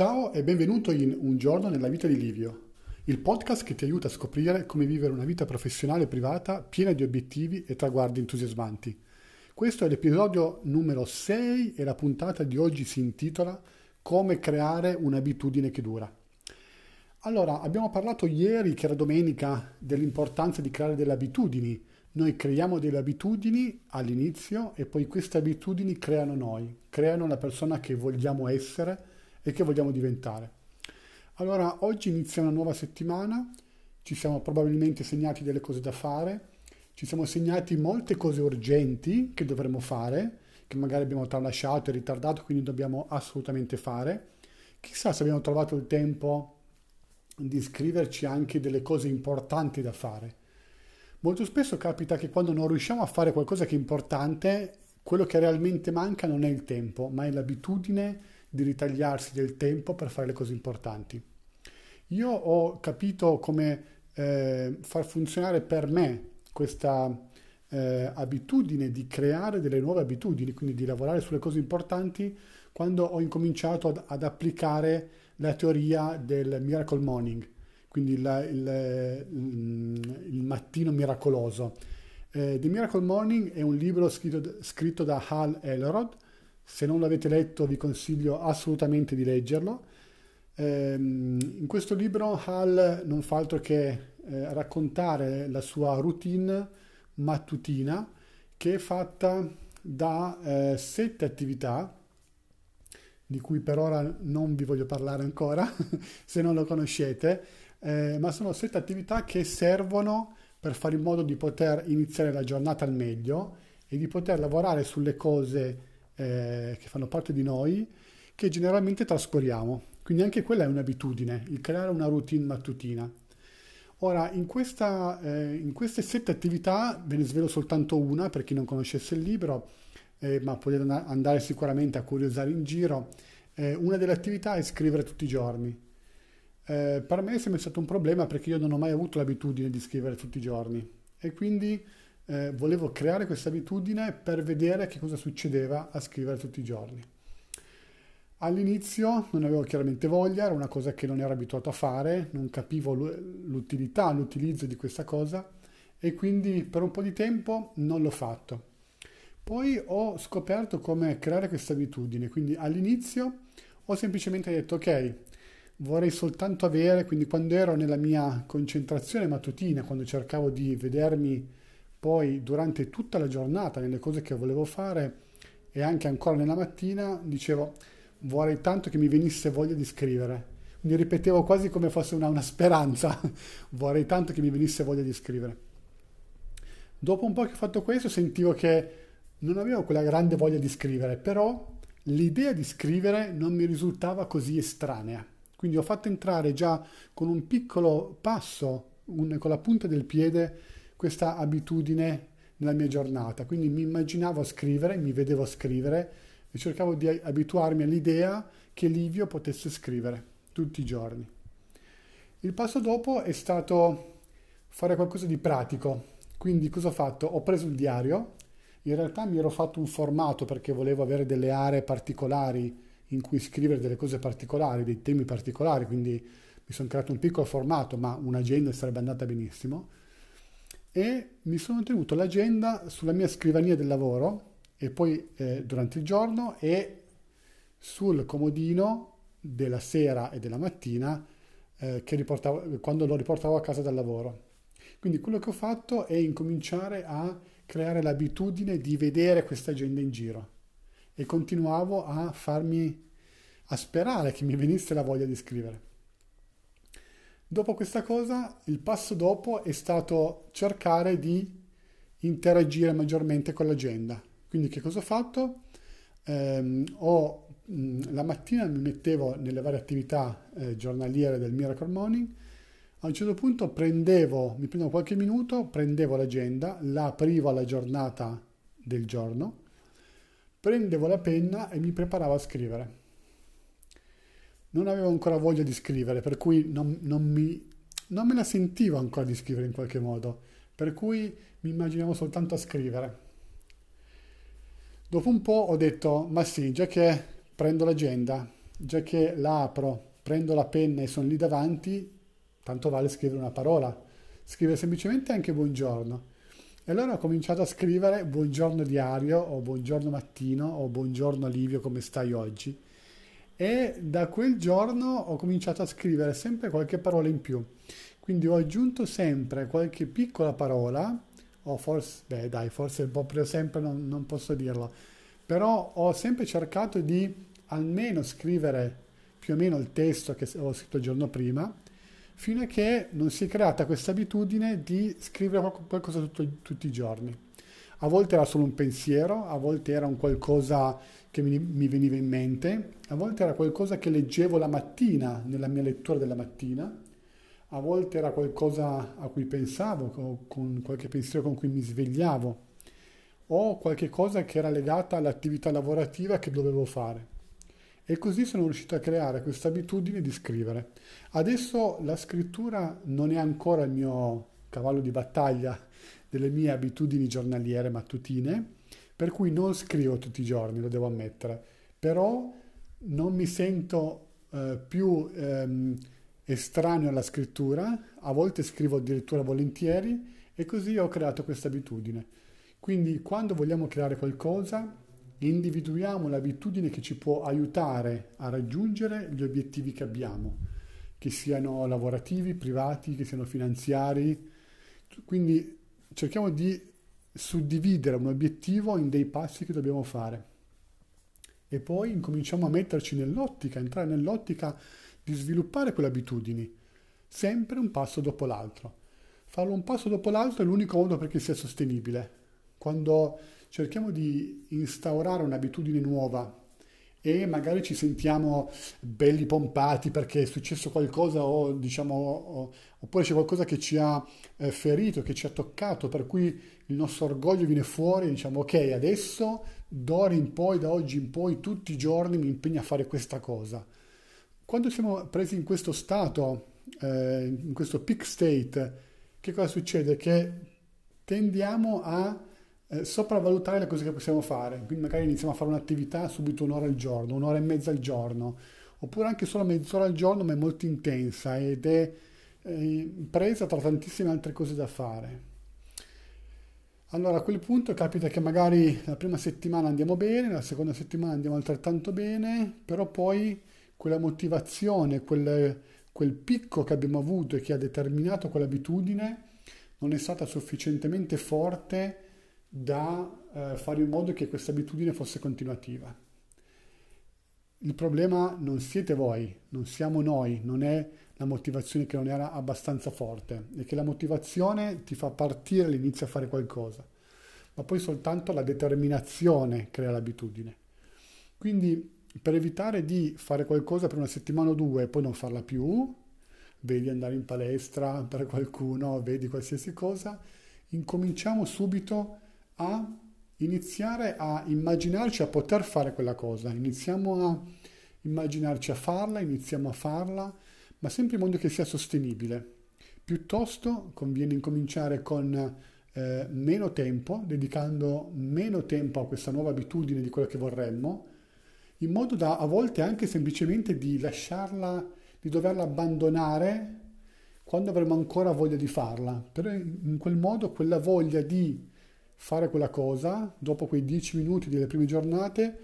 Ciao e benvenuto in Un giorno nella vita di Livio, il podcast che ti aiuta a scoprire come vivere una vita professionale e privata piena di obiettivi e traguardi entusiasmanti. Questo è l'episodio numero 6 e la puntata di oggi si intitola Come creare un'abitudine che dura. Allora, abbiamo parlato ieri, che era domenica, dell'importanza di creare delle abitudini. Noi creiamo delle abitudini all'inizio e poi queste abitudini creano noi, creano la persona che vogliamo essere e che vogliamo diventare. Allora, oggi inizia una nuova settimana, ci siamo probabilmente segnati delle cose da fare, ci siamo segnati molte cose urgenti che dovremmo fare, che magari abbiamo tralasciato e ritardato, quindi dobbiamo assolutamente fare. Chissà se abbiamo trovato il tempo di scriverci anche delle cose importanti da fare. Molto spesso capita che quando non riusciamo a fare qualcosa che è importante, quello che realmente manca non è il tempo, ma è l'abitudine di ritagliarsi del tempo per fare le cose importanti. Io ho capito come eh, far funzionare per me questa eh, abitudine di creare delle nuove abitudini, quindi di lavorare sulle cose importanti, quando ho incominciato ad, ad applicare la teoria del miracle morning, quindi il, il, il mattino miracoloso. Eh, The Miracle Morning è un libro scritto, scritto da Hal Elrod, se non l'avete letto vi consiglio assolutamente di leggerlo. Eh, in questo libro Hal non fa altro che eh, raccontare la sua routine mattutina che è fatta da eh, sette attività di cui per ora non vi voglio parlare ancora se non lo conoscete, eh, ma sono sette attività che servono per fare in modo di poter iniziare la giornata al meglio e di poter lavorare sulle cose eh, che fanno parte di noi che generalmente trascuriamo. Quindi anche quella è un'abitudine, il creare una routine mattutina. Ora, in, questa, eh, in queste sette attività ve ne svelo soltanto una per chi non conoscesse il libro, eh, ma potete andare sicuramente a curiosare in giro. Eh, una delle attività è scrivere tutti i giorni. Eh, per me è sempre stato un problema perché io non ho mai avuto l'abitudine di scrivere tutti i giorni e quindi eh, volevo creare questa abitudine per vedere che cosa succedeva a scrivere tutti i giorni. All'inizio non avevo chiaramente voglia, era una cosa che non ero abituato a fare, non capivo l'utilità, l'utilizzo di questa cosa e quindi per un po' di tempo non l'ho fatto. Poi ho scoperto come creare questa abitudine, quindi all'inizio ho semplicemente detto ok, vorrei soltanto avere, quindi quando ero nella mia concentrazione mattutina, quando cercavo di vedermi poi durante tutta la giornata, nelle cose che volevo fare e anche ancora nella mattina, dicevo vorrei tanto che mi venisse voglia di scrivere. Mi ripetevo quasi come fosse una, una speranza, vorrei tanto che mi venisse voglia di scrivere. Dopo un po' che ho fatto questo sentivo che non avevo quella grande voglia di scrivere, però l'idea di scrivere non mi risultava così estranea. Quindi ho fatto entrare già con un piccolo passo, un, con la punta del piede, questa abitudine nella mia giornata. Quindi mi immaginavo scrivere, mi vedevo scrivere e cercavo di abituarmi all'idea che Livio potesse scrivere tutti i giorni. Il passo dopo è stato fare qualcosa di pratico. Quindi cosa ho fatto? Ho preso il diario, in realtà mi ero fatto un formato perché volevo avere delle aree particolari in cui scrivere delle cose particolari, dei temi particolari, quindi mi sono creato un piccolo formato, ma un'agenda sarebbe andata benissimo e mi sono tenuto l'agenda sulla mia scrivania del lavoro e poi eh, durante il giorno e sul comodino della sera e della mattina eh, quando lo riportavo a casa dal lavoro. Quindi quello che ho fatto è incominciare a creare l'abitudine di vedere questa agenda in giro e continuavo a farmi a sperare che mi venisse la voglia di scrivere. Dopo questa cosa, il passo dopo è stato cercare di interagire maggiormente con l'agenda. Quindi che cosa ho fatto? Eh, ho, mh, la mattina mi mettevo nelle varie attività eh, giornaliere del Miracle Morning, a un certo punto prendevo, mi prendevo qualche minuto, prendevo l'agenda, la aprivo alla giornata del giorno, prendevo la penna e mi preparavo a scrivere non avevo ancora voglia di scrivere, per cui non, non, mi, non me la sentivo ancora di scrivere in qualche modo, per cui mi immaginavo soltanto a scrivere. Dopo un po' ho detto, ma sì, già che prendo l'agenda, già che la apro, prendo la penna e sono lì davanti, tanto vale scrivere una parola. Scrivere semplicemente anche buongiorno. E allora ho cominciato a scrivere buongiorno diario o buongiorno mattino o buongiorno Livio come stai oggi. E da quel giorno ho cominciato a scrivere sempre qualche parola in più. Quindi ho aggiunto sempre qualche piccola parola, o forse, beh dai, forse proprio sempre non, non posso dirlo, però ho sempre cercato di almeno scrivere più o meno il testo che ho scritto il giorno prima, fino a che non si è creata questa abitudine di scrivere qualcosa tutto, tutti i giorni. A volte era solo un pensiero, a volte era un qualcosa che mi, mi, veniva in mente, a volte era qualcosa che leggevo la mattina, nella mia lettura della mattina, a volte era qualcosa a cui pensavo, con, qualche pensiero con cui mi svegliavo, o qualche cosa che era legata all'attività lavorativa che dovevo fare. E così sono riuscito a creare questa abitudine di scrivere. Adesso la scrittura non è ancora il mio cavallo di battaglia delle mie abitudini giornaliere mattutine, per cui non scrivo tutti i giorni, lo devo ammettere, però non mi sento eh, più ehm, estraneo alla scrittura, a volte scrivo addirittura volentieri e così ho creato questa abitudine. Quindi quando vogliamo creare qualcosa individuiamo l'abitudine che ci può aiutare a raggiungere gli obiettivi che abbiamo, che siano lavorativi, privati, che siano finanziari. Quindi cerchiamo di suddividere un obiettivo in dei passi che dobbiamo fare. E poi incominciamo a metterci nell'ottica, entrare nell'ottica di sviluppare quelle abitudini, sempre un passo dopo l'altro. Farlo un passo dopo l'altro è l'unico modo perché sia sostenibile. Quando cerchiamo di instaurare un'abitudine nuova e magari ci sentiamo belli pompati perché è successo qualcosa o diciamo o, oppure c'è qualcosa che ci ha eh, ferito, che ci ha toccato, per cui il nostro orgoglio viene fuori e diciamo ok, adesso d'ora in poi, da oggi in poi, tutti i giorni mi impegno a fare questa cosa. Quando siamo presi in questo stato, eh, in questo peak state, che cosa succede? Che tendiamo a eh, sopravvalutare le cose che possiamo fare. Quindi magari iniziamo a fare un'attività subito un'ora al giorno, un'ora e mezza al giorno, oppure anche solo mezz'ora al giorno, ma è molto intensa ed è eh, presa tra tantissime altre cose da fare. Allora a quel punto capita che magari la prima settimana andiamo bene, la seconda settimana andiamo altrettanto bene, però poi quella motivazione, quel, quel picco che abbiamo avuto e che ha determinato quell'abitudine non è stata sufficientemente forte da eh, fare in modo che questa abitudine fosse continuativa. Il problema non siete voi, non siamo noi, non è la motivazione che non era abbastanza forte, è che la motivazione ti fa partire all'inizio a fare qualcosa, ma poi soltanto la determinazione crea l'abitudine. Quindi per evitare di fare qualcosa per una settimana o due e poi non farla più, vedi andare in palestra per qualcuno, vedi qualsiasi cosa, incominciamo subito a iniziare a immaginarci a poter fare quella cosa, iniziamo a immaginarci a farla, iniziamo a farla, ma sempre in modo che sia sostenibile. Piuttosto conviene incominciare con eh, meno tempo, dedicando meno tempo a questa nuova abitudine di quello che vorremmo, in modo da a volte anche semplicemente di lasciarla, di doverla abbandonare quando avremo ancora voglia di farla. Però in quel modo quella voglia di fare quella cosa, dopo quei dieci minuti delle prime giornate,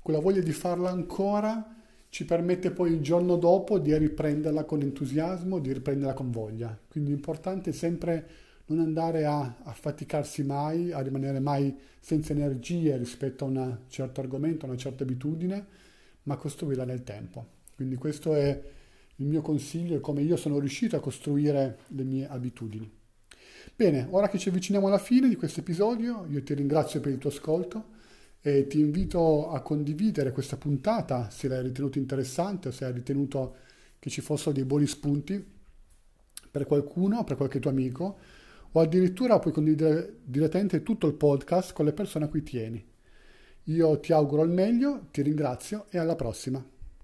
quella voglia di farla ancora ci permette poi il giorno dopo di riprenderla con entusiasmo, di riprenderla con voglia. Quindi l'importante è sempre non andare a, a faticarsi mai, a rimanere mai senza energie rispetto a un certo argomento, a una certa abitudine, ma costruirla nel tempo. Quindi questo è il mio consiglio e come io sono riuscito a costruire le mie abitudini. Bene, ora che ci avviciniamo alla fine di questo episodio, io ti ringrazio per il tuo ascolto e ti invito a condividere questa puntata se l'hai ritenuto interessante o se hai ritenuto che ci fossero dei buoni spunti per qualcuno, per qualche tuo amico, o addirittura puoi condividere direttamente tutto il podcast con le persone a cui tieni. Io ti auguro il meglio, ti ringrazio e alla prossima.